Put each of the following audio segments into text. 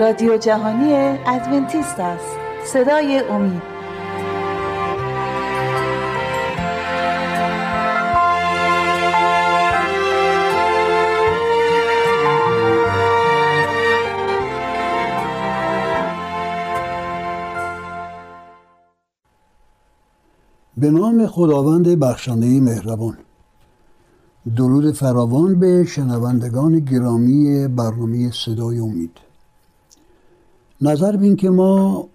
رادیو جهانی ادونتیست است. صدای امید. به نام خداوند بخشنده مهربان. درود فراوان به شنوندگان گرامی برنامه صدای امید. نظر بین که ما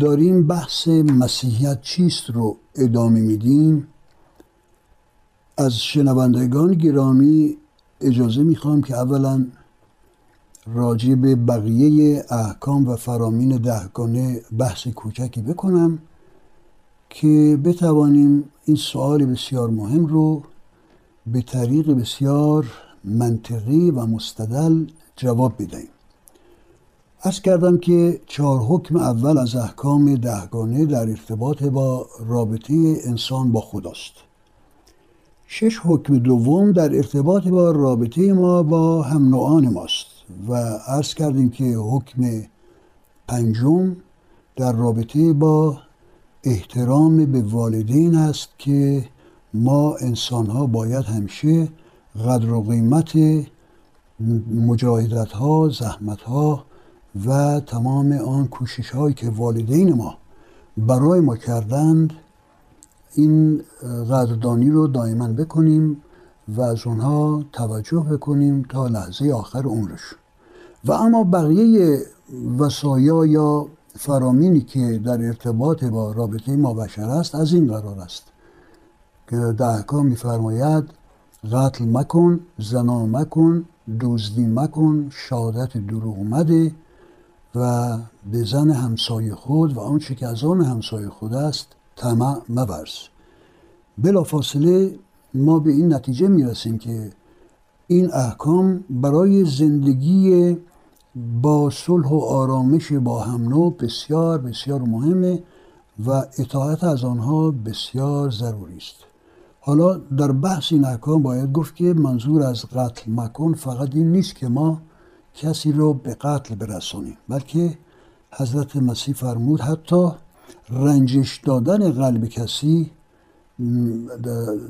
داریم بحث مسیحیت چیست رو ادامه میدیم. از شنوندگان گرامی اجازه می‌خوام که اولا راجع به بقیه احکام و فرامین دهگانه بحث کوچکی بکنم که بتوانیم این سوال بسیار مهم رو به طریق بسیار منطقی و مستدل جواب بدهیم. از کردم که چهار حکم اول از احکام دهگانه در ارتباط با رابطه انسان با خداست. شش حکم دوم در ارتباط با رابطه ما با هم نوعان ماست و عرض کردیم که حکم پنجم در رابطه با احترام به والدین است که ما انسان ها باید همیشه قدر و قیمت مجاهدت ها زحمت ها و تمام آن کوشش هایی که والدین ما برای ما کردند این قدردانی رو دائما بکنیم و از اونها توجه بکنیم تا لحظه آخر عمرش. و اما بقیه وسایا یا فرامینی که در ارتباط با رابطه ما بشر است از این قرار است که احکام میفرماید قتل مکن زنا مکن دزدی مکن شهادت دروغ مده و به زن همسایه خود و آنچه که از آن همسایه خود است طمع مورز بلافاصله ما به این نتیجه می‌رسیم که این احکام برای زندگی با صلح و آرامش با هم نوع بسیار بسیار مهمه و اطاعت از آنها بسیار ضروری است. حالا در بحث این احکام باید گفت که منظور از قتل مکن فقط این نیست که ما کسی رو به قتل برسانیم بلکه حضرت مسیح فرمود حتی رنجش دادن قلب کسی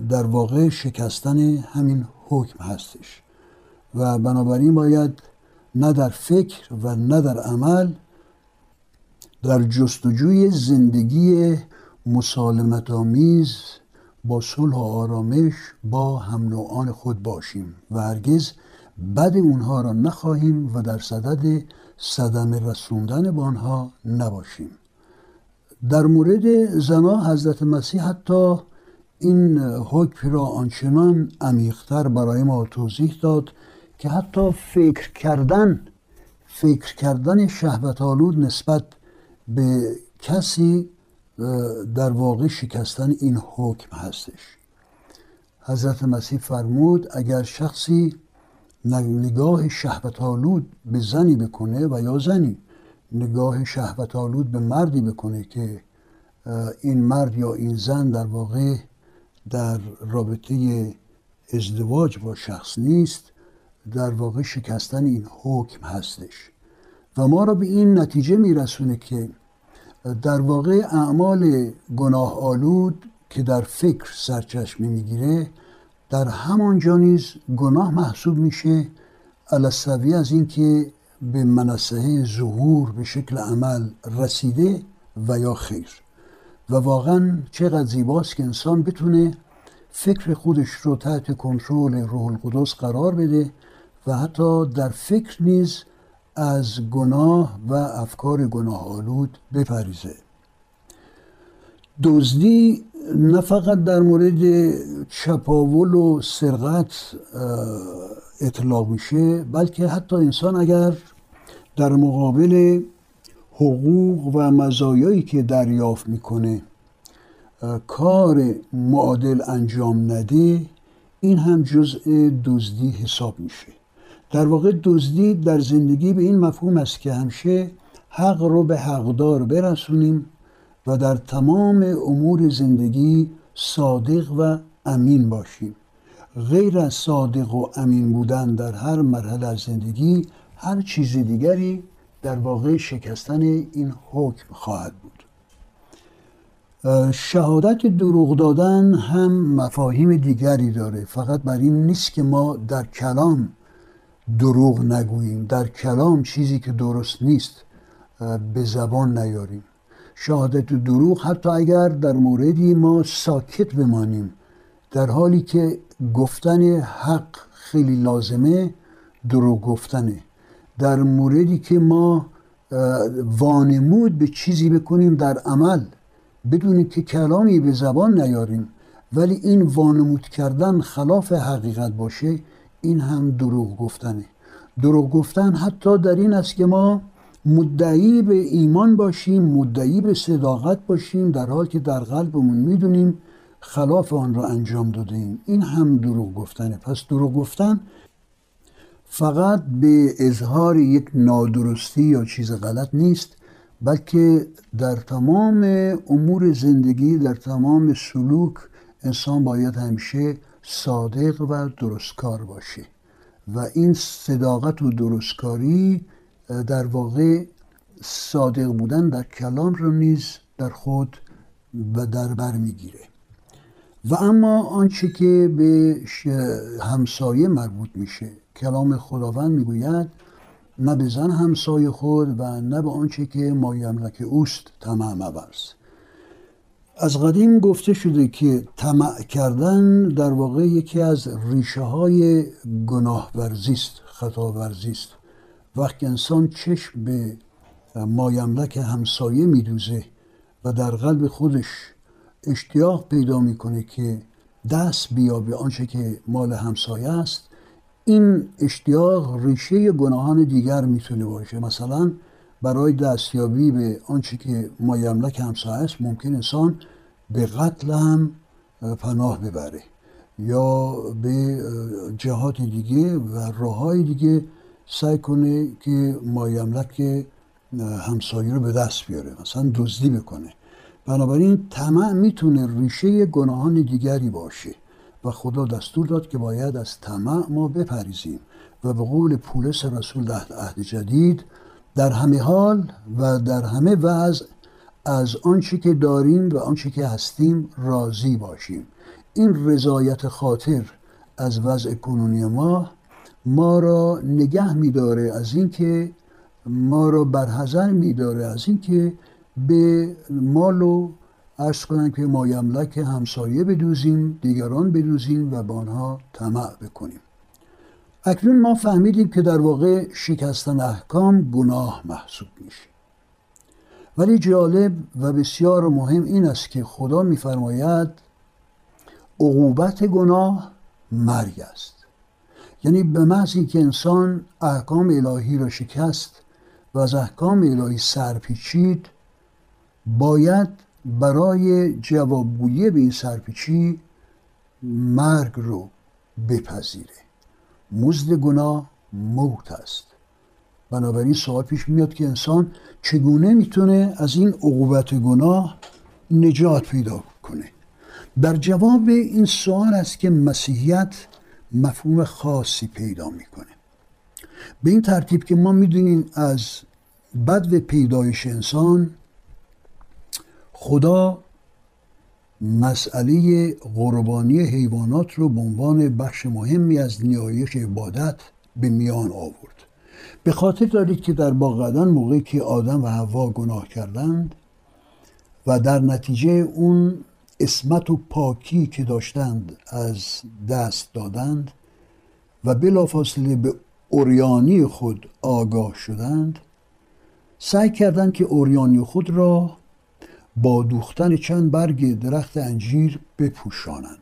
در واقع شکستن همین حکم هستش. و بنابراین باید نه در فکر و نه در عمل در جستجوی زندگی مسالمت آمیز با صلح و آرامش با هم نوعان خود باشیم و هرگز بد اونها را نخواهیم و در صدد صدم رسوندن با آنها نباشیم. در مورد زنا حضرت مسیح حتی این حکم را آنچنان عمیقتر برای ما توضیح داد که حتی فکر کردن فکر کردن شهوت آلود نسبت به کسی در واقع شکستن این حکم هستش. حضرت مسیح فرمود اگر شخصی نگاه شهوت آلود به زنی بکنه و یا زنی. نگاه شهوت آلود به مردی بکنه که این مرد یا این زن در واقع در رابطه ازدواج با شخص نیست در واقع شکستن این حکم هستش. و ما را به این نتیجه میرسونه که در واقع اعمال گناه آلود که در فکر سرچشمه می‌گیره در همانجا نیز گناه محسوب میشه علصوی از اینکه به منصحه ظهور به شکل عمل رسیده و یا خیر. و واقعا چقدر زیباست که انسان بتونه فکر خودش رو تحت کنترل روح القدس قرار بده و حتی در فکر نیز از گناه و افکار گناه آلود بپریزه. دزدی نه فقط در مورد چپاول و سرقت اطلاق میشه بلکه حتی انسان اگر در مقابل حقوق و مزایایی که دریافت می‌کنه کار معادل انجام نده این هم جزء دزدی حساب میشه. در واقع دزدی در زندگی به این مفهوم است که همیشه حق رو به حقدار برسونیم و در تمام امور زندگی صادق و امین باشیم. غیر از صادق و امین بودن در هر مرحله از زندگی هر چیز دیگری در واقع شکستن این حکم خواهد بود. شهادت دروغ دادن هم مفاهیم دیگری داره. فقط بر این نیست که ما در کلام دروغ نگوییم. در کلام چیزی که درست نیست به زبان نیاریم. شهادت دروغ حتی اگر در موردی ما ساکت بمانیم. در حالی که گفتن حق خیلی لازمه دروغ گفتنه. در موردی که ما وانمود به چیزی بکنیم در عمل بدون که کلامی به زبان نیاریم ولی این وانمود کردن خلاف حقیقت باشه این هم دروغ گفتنه. دروغ گفتن حتی در این است که ما مدعی به ایمان باشیم مدعی به صداقت باشیم در حال که در قلبمون می‌دونیم خلاف آن را انجام دادیم این هم دروغ گفتنه. پس دروغ گفتن فقط به اظهار یک نادرستی یا چیز غلط نیست بلکه در تمام امور زندگی در تمام سلوک انسان باید همیشه صادق و درستکار باشه. و این صداقت و درستکاری در واقع صادق بودن در کلام رو نیز در خود و در بر می‌گیره. و اما آنچه که به همسایه مربوط میشه کلام خداوند می‌گوید نه به زن همسایه خود و نه به آنچه که مایملک اوست طمع مبرز. از قدیم گفته شده که طمع کردن در واقع یکی از ریشه های گناه است خطا ورزی است. وقتی انسان چشم به مایملک همسایه میدوزه و در قلب خودش اشتیاق پیدا می‌کنه که دست بیا به آنچه که مال همسایه است این اشتیاق ریشه گناهان دیگر می‌تونه باشه. مثلا برای دستیابی به آنچه که مایملک همسایه است ممکن انسان به قتل هم پناه ببره یا به جهات دیگه و راه دیگه سعی کنه که مایملک همسایه رو به دست بیاره مثلا دزدی بکنه. بنابراین طمع می‌تونه ریشه گناهان دیگری باشه و خدا دستور داد که باید از طمع ما بپریزیم و به قول پولس رسول در عهد جدید در همه حال و در همه وضع از آنچه که داریم و آنچه که هستیم راضی باشیم. این رضایت خاطر از وضع کنونی ما ما را نگه میداره از اینکه ما را برحضر میداره از اینکه به مال و ارز کنن که ما یملک همسایه بدوزیم دیگران بدوزیم و به آنها طمع بکنیم. اکنون ما فهمیدیم که در واقع شکستن احکام گناه محسوب میشه. ولی جالب و بسیار مهم این است که خدا میفرماید عقوبت گناه مرگ است. یعنی به محض که انسان احکام الهی را شکست و از احکام الهی سرپیچید باید برای جوابگویی به این سرپیچی مرگ رو بپذیره. مزد گناه موت است. بنابراین سوال پیش میاد که انسان چگونه می‌تونه از این عقوبت گناه نجات پیدا کنه؟ در جواب این سوال است که مسیحیت مفهوم خاصی پیدا می‌کنه. به این ترتیب که ما می‌دونیم از بد پیدایش انسان خدا مسئله قربانی حیوانات رو به عنوان بخش مهمی از نیایش عبادت به میان آورد. به خاطر دارید که در باغدان موقعی که آدم و هوا گناه کردند و در نتیجه اون اسمت و پاکی که داشتند از دست دادند و بلافاصله به اوریانی خود آگاه شدند سعی کردند که اوریانی خود را با دوختن چند برگ درخت انجیر بپوشانند.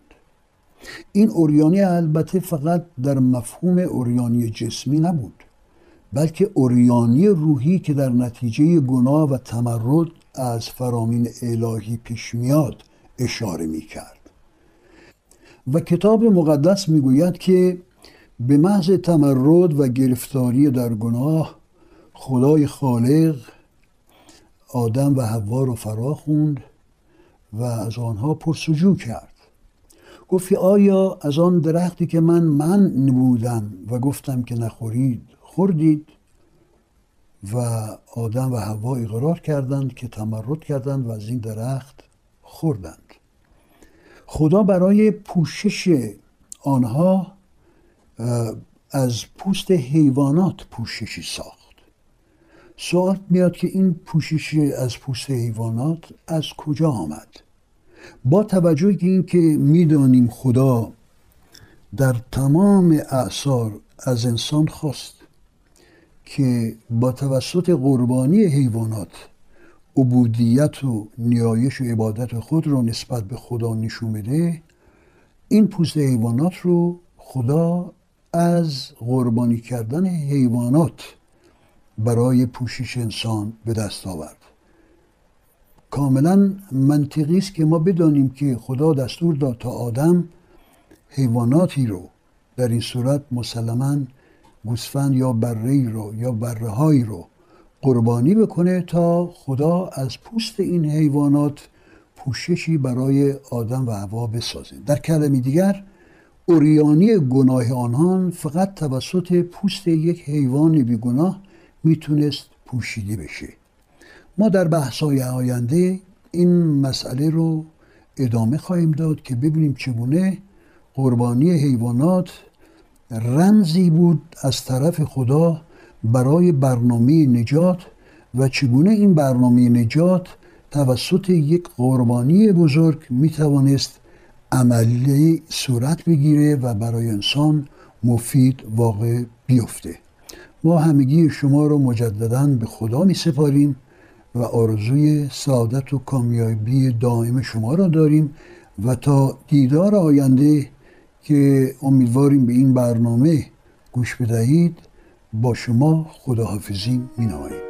این اوریانی البته فقط در مفهوم اوریانی جسمی نبود بلکه اوریانی روحی که در نتیجه گناه و تمرد از فرامین الهی پیش میاد اشاره می کرد و کتاب مقدس می‌گوید که به محض تمرد و گرفتاری در گناه خدای خالق آدم و حوا رو فرا خوند و از آنها پرسجو کرد. گفت آیا از آن درختی که من من نبودم و گفتم که نخورید خوردید؟ و آدم و هوا اقرار کردند که تمرد کردند و از این درخت خوردند. خدا برای پوشش آنها از پوست حیوانات پوششی ساخت. سوال میاد که این پوشش از پوست حیوانات از کجا آمد؟ با توجه که اینکه می‌دانیم خدا در تمام اعثار از انسان خواست که با توسط قربانی حیوانات عبودیت و نیایش و عبادت خود رو نسبت به خدا نشون بده این پوست حیوانات رو خدا از قربانی کردن حیوانات برای پوشش انسان به دست آورد. کاملا منطقی است که ما بدانیم که خدا دستور داد تا آدم حیواناتی رو در این صورت مسلما گوسفند یا بره رو یا بره رو قربانی بکنه تا خدا از پوست این حیوانات پوششی برای آدم و هوا بسازه. در کلمه دیگر اوریانی گناه آنان فقط توسط پوست یک حیوان بیگناه می‌تونست پوشیده بشه. ما در بحثای آینده این مسئله رو ادامه خواهیم داد که ببینیم چگونه قربانی حیوانات رمزی بود از طرف خدا برای برنامه نجات و چگونه این برنامه نجات توسط یک قربانی بزرگ می‌توانست عملی صورت بگیره و برای انسان مفید واقع بیفته. ما همگی شما رو مجددا به خدا می سپاریم و آرزوی سعادت و کامیابی دائم شما را داریم و تا دیدار آینده که امیدواریم به این برنامه گوش بدهید با شما خداحافظی می نماییم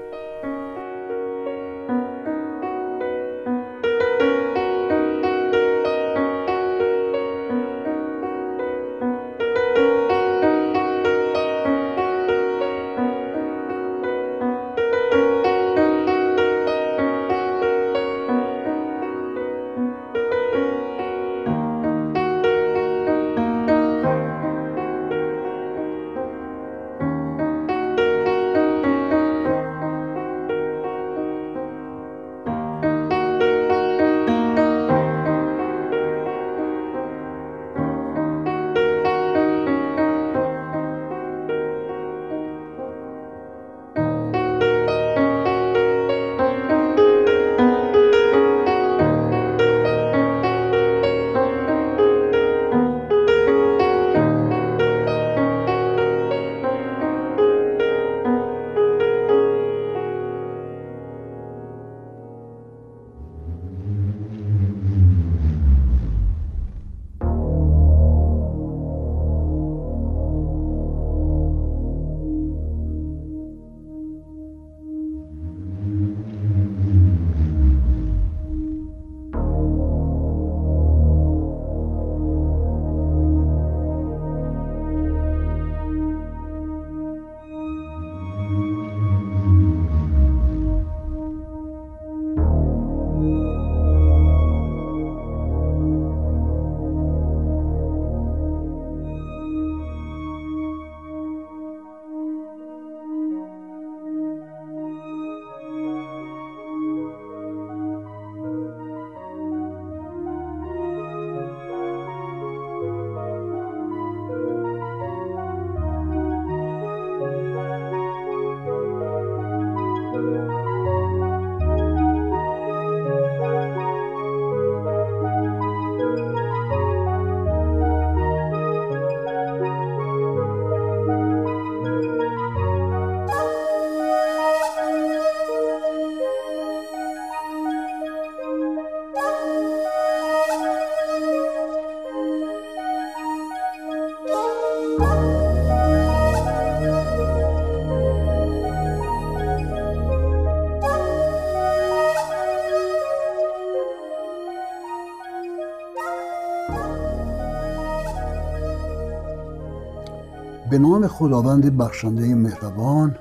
به نام خداوند بخشنده مهربان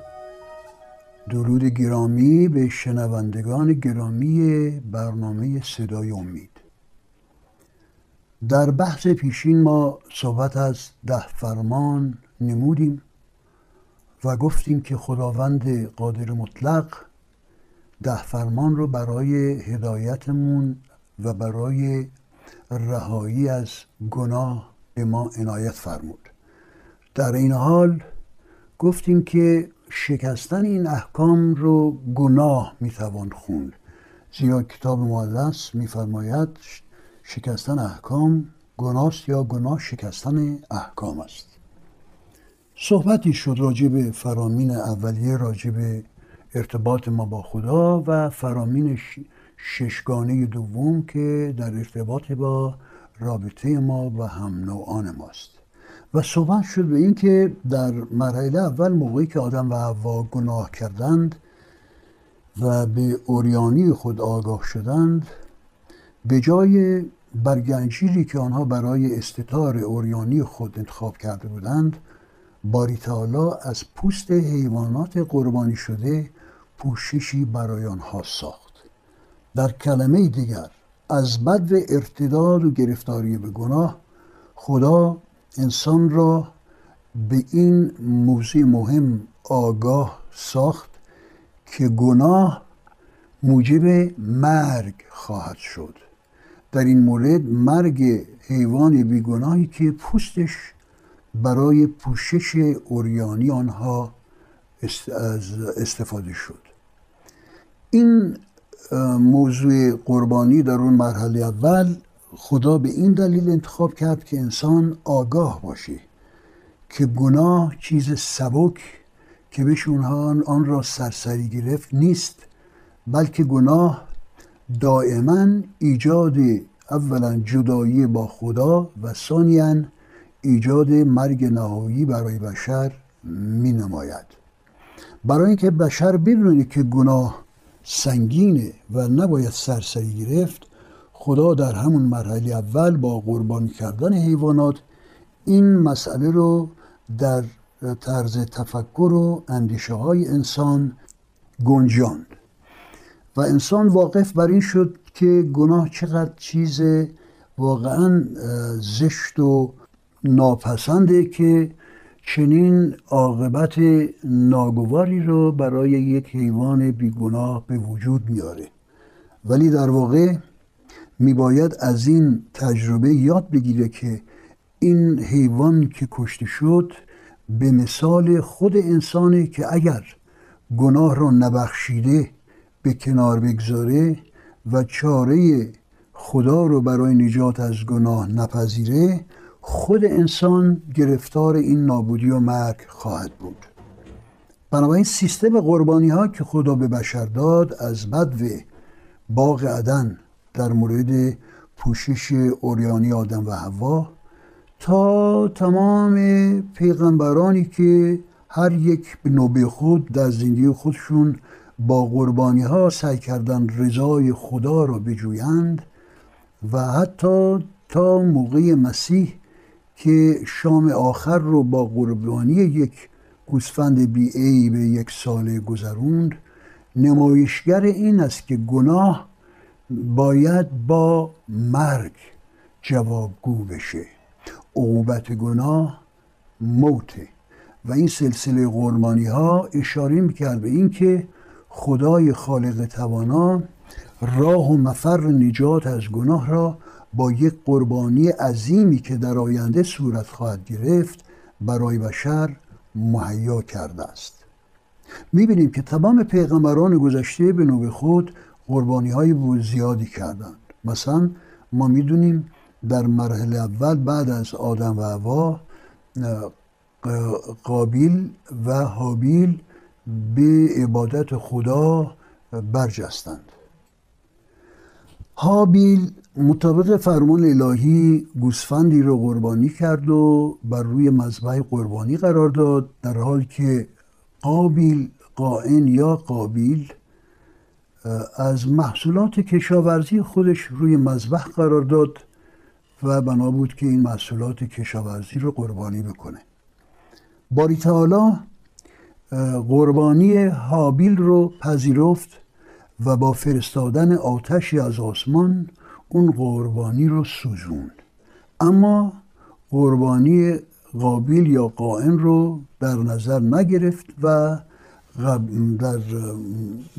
درود گرامی به شنوندگان گرامی برنامه صدای امید. در بحث پیشین ما صحبت از ده فرمان نمودیم و گفتیم که خداوند قادر مطلق ده فرمان رو برای هدایتمون و برای رهایی از گناه به ما عنایت فرمود. در این حال گفتیم که شکستن این احکام رو گناه می‌توان خوند. زیرا کتاب مقدس میفرماید شکستن احکام گناست یا گناه شکستن احکام است. صحبتی شد راجع فرامین اولیه راجع ارتباط ما با خدا و فرامین ششگانه دوم که در ارتباط با رابطه ما و هم نوعان ماست. و صحبت شد به اینکه در مرحله اول موقعی که آدم و حوا گناه کردند و به اوریانی خود آگاه شدند به جای برگنجیری که آنها برای استتار اوریانی خود انتخاب کرده بودند باری تعالی از پوست حیوانات قربانی شده پوششی برای آنها ساخت. در کلمه دیگر از بد ارتداد و گرفتاری به گناه خدا انسان را به این موضوع مهم آگاه ساخت که گناه موجب مرگ خواهد شد. در این مورد مرگ حیوان بیگناهی که پوستش برای پوشش اوریانی آنها استفاده شد. این موضوع قربانی در اون مرحله اول خدا به این دلیل انتخاب کرد که انسان آگاه باشه که گناه چیز سبک که بهش اونها آن را سرسری گرفت نیست بلکه گناه دائما ایجاد اولا جدایی با خدا و ثانیا ایجاد مرگ نهایی برای بشر می نماید برای اینکه بشر بدونه که گناه سنگینه و نباید سرسری گرفت خدا در همون مرحله اول با قربانی کردن حیوانات این مسئله رو در طرز تفکر و اندیشه های انسان گنجاند. و انسان واقف بر این شد که گناه چقدر چیز واقعا زشت و ناپسنده که چنین عاقبت ناگواری رو برای یک حیوان بیگناه به وجود میاره. ولی در واقع میباید از این تجربه یاد بگیره که این حیوان که کشته شد به مثال خود انسانه که اگر گناه را نبخشیده به کنار بگذاره و چاره خدا رو برای نجات از گناه نپذیره خود انسان گرفتار این نابودی و مرگ خواهد بود. بنابراین سیستم قربانی ها که خدا به بشر داد از بدو باغ عدن در مورد پوشش اوریانی آدم و هوا تا تمام پیغمبرانی که هر یک به نوبه خود در زندگی خودشون با قربانی ها سعی کردن رضای خدا را بجویند و حتی تا موقع مسیح که شام آخر رو با قربانی یک گوسفند بی ای به یک سال گذروند نمایشگر این است که گناه باید با مرگ جوابگو بشه. عقوبت گناه موته. و این سلسله قربانی ها اشاره می‌کرد به اینکه خدای خالق توانا راه و مفر نجات از گناه را با یک قربانی عظیمی که در آینده صورت خواهد گرفت برای بشر مهیا کرده است. می‌بینیم که تمام پیغمبران گذشته به نوع خود قربانی های زیادی کردند مثلا ما می‌دونیم در مرحله اول بعد از آدم و هوا قابیل و حابیل به عبادت خدا برجستند حابیل مطابق فرمان الهی گوسفندی رو قربانی کرد و بر روی مذبح قربانی قرار داد در حال که قابیل قائن یا قابیل از محصولات کشاورزی خودش روی مذبح قرار داد و بنا بود که این محصولات کشاورزی رو قربانی بکنه. باری تعالی قربانی حابیل رو پذیرفت و با فرستادن آتشی از آسمان اون قربانی رو سوزوند. اما قربانی قابیل یا قائن رو در نظر نگرفت و در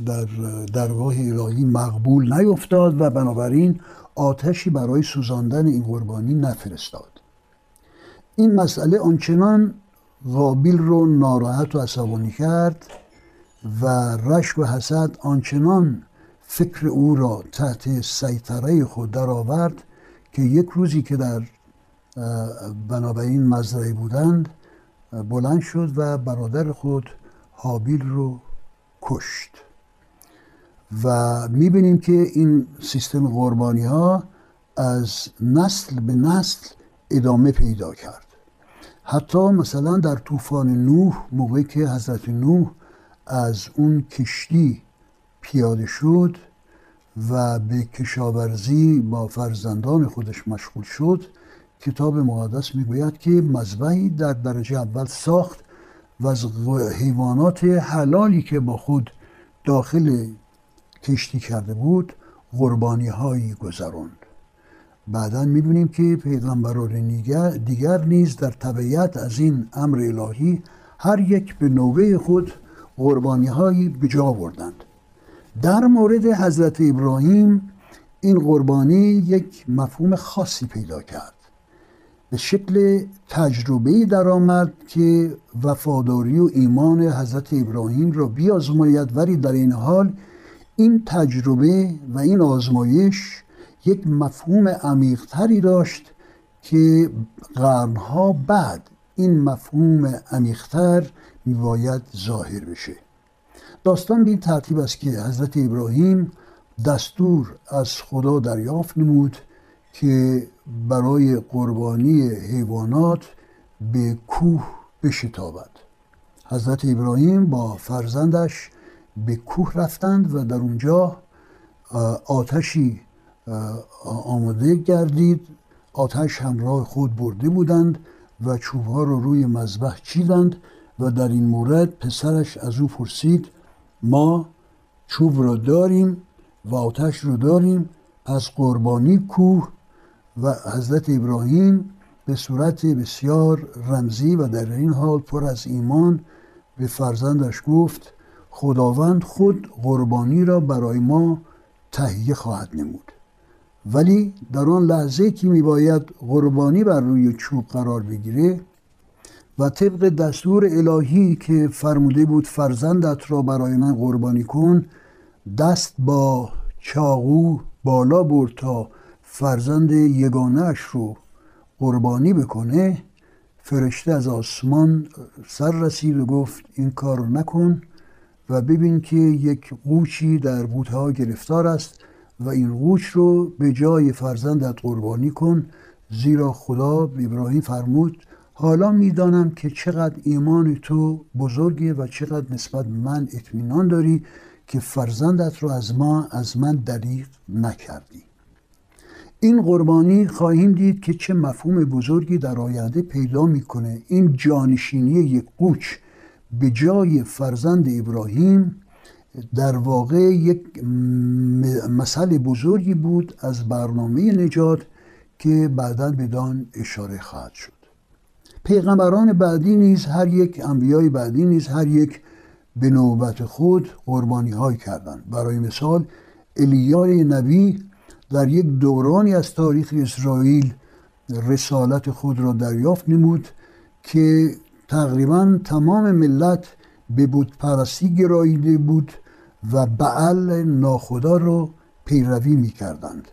در درگاه الهی مقبول نیفتاد و بنابراین آتشی برای سوزاندن این قربانی نفرستاد. این مسئله آنچنان قابیل رو ناراحت و عصبانی کرد و رشک و حسد آنچنان فکر او را تحت سیطره خود درآورد که یک روزی که در بنابراین مزرعه بودند بلند شد و برادر خود حابیل رو کشت. و می‌بینیم که این سیستم قربانی ها از نسل به نسل ادامه پیدا کرد. حتی مثلا در طوفان نوح موقعی که حضرت نوح از اون کشتی پیاده شد و به کشاورزی با فرزندان خودش مشغول شد کتاب مقدس می‌گوید که مذبحی در درجه اول ساخت و از حیوانات حلالی که با خود داخل کشتی کرده بود قربانی هایی گذراند بعدا می‌بینیم که پیغمبران دیگر نیز در طبیعت از این امر الهی هر یک به نوبه خود قربانی هایی به جا بردند. در مورد حضرت ابراهیم این قربانی یک مفهوم خاصی پیدا کرد. به شکل تجربه درآمد که وفاداری و ایمان حضرت ابراهیم را بیازماید. ولی در این حال این تجربه و این آزمایش یک مفهوم عمیقتری داشت که قرنها بعد این مفهوم عمیقتر میباید ظاهر بشه. داستان به این ترتیب است که حضرت ابراهیم دستور از خدا دریافت نمود که برای قربانی حیوانات به کوه بشتابد. حضرت ابراهیم با فرزندش به کوه رفتند و در اونجا آتشی آماده گردید. آتش همراه خود برده بودند و چوبها رو روی مذبح چیدند و در این مورد پسرش از او پرسید ما چوب را داریم و آتش رو داریم از قربانی کوه و حضرت ابراهیم به صورت بسیار رمزی و در این حال پر از ایمان به فرزندش گفت خداوند خود قربانی را برای ما تهیه خواهد نمود. ولی در آن لحظه که میباید قربانی بر روی چوب قرار بگیره و طبق دستور الهی که فرموده بود فرزندت را برای من قربانی کن دست با چاقو بالا برد تا فرزند یگانهش رو قربانی بکنه فرشته از آسمان سر رسید و گفت این کار رو نکن و ببین که یک قوچی در بوته گرفتار است و این قوچ رو به جای فرزندت قربانی کن. زیرا خدا ابراهیم فرمود حالا می‌دانم که چقدر ایمان تو بزرگه و چقدر نسبت من اطمینان داری که فرزندت رو از ما از من دریغ نکردی. این قربانی خواهیم دید که چه مفهوم بزرگی در آینده پیدا می‌کنه. این جانشینی یک قوچ به جای فرزند ابراهیم در واقع یک مسئله بزرگی بود از برنامه نجات که بعدا بدان اشاره خواهد شد. پیغمبران بعدی نیز هر یک انبیای بعدی نیز هر یک به نوبت خود قربانی های کردند. برای مثال الیای نبی در یک دورانی از تاریخ اسرائیل رسالت خود را دریافت نمود که تقریبا تمام ملت به بود پرستی گراییده بود و بعل ناخدا رو پیروی می کردند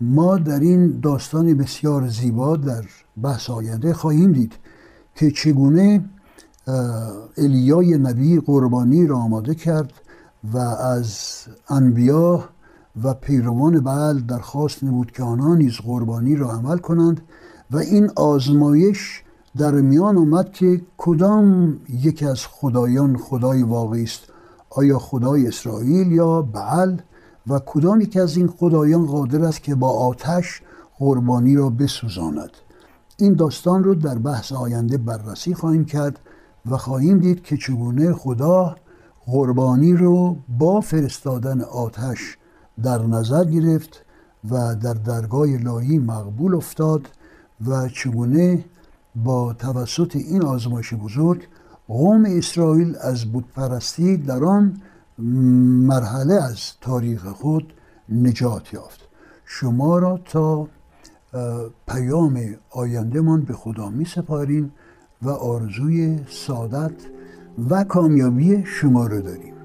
ما در این داستان بسیار زیبا در بحث آینده خواهیم دید که چگونه الیای نبی قربانی را آماده کرد و از انبیا و پیروان بعل درخواست نمود که آنها نیز قربانی را عمل کنند و این آزمایش در میان آمد که کدام یکی از خدایان خدای واقعی است؟ آیا خدای اسرائیل یا بعل و کدام یکی از این خدایان قادر است که با آتش قربانی را بسوزاند؟ این داستان رو در بحث آینده بررسی خواهیم کرد و خواهیم دید که چگونه خدا قربانی رو با فرستادن آتش در نظر گرفت و در درگاه الهی مقبول افتاد و چگونه با توسط این آزمایش بزرگ قوم اسرائیل از بودپرستی در آن مرحله از تاریخ خود نجات یافت. شما را تا پیام آیندهمان به خدا می سپاریم و آرزوی سعادت و کامیابی شما رو داریم.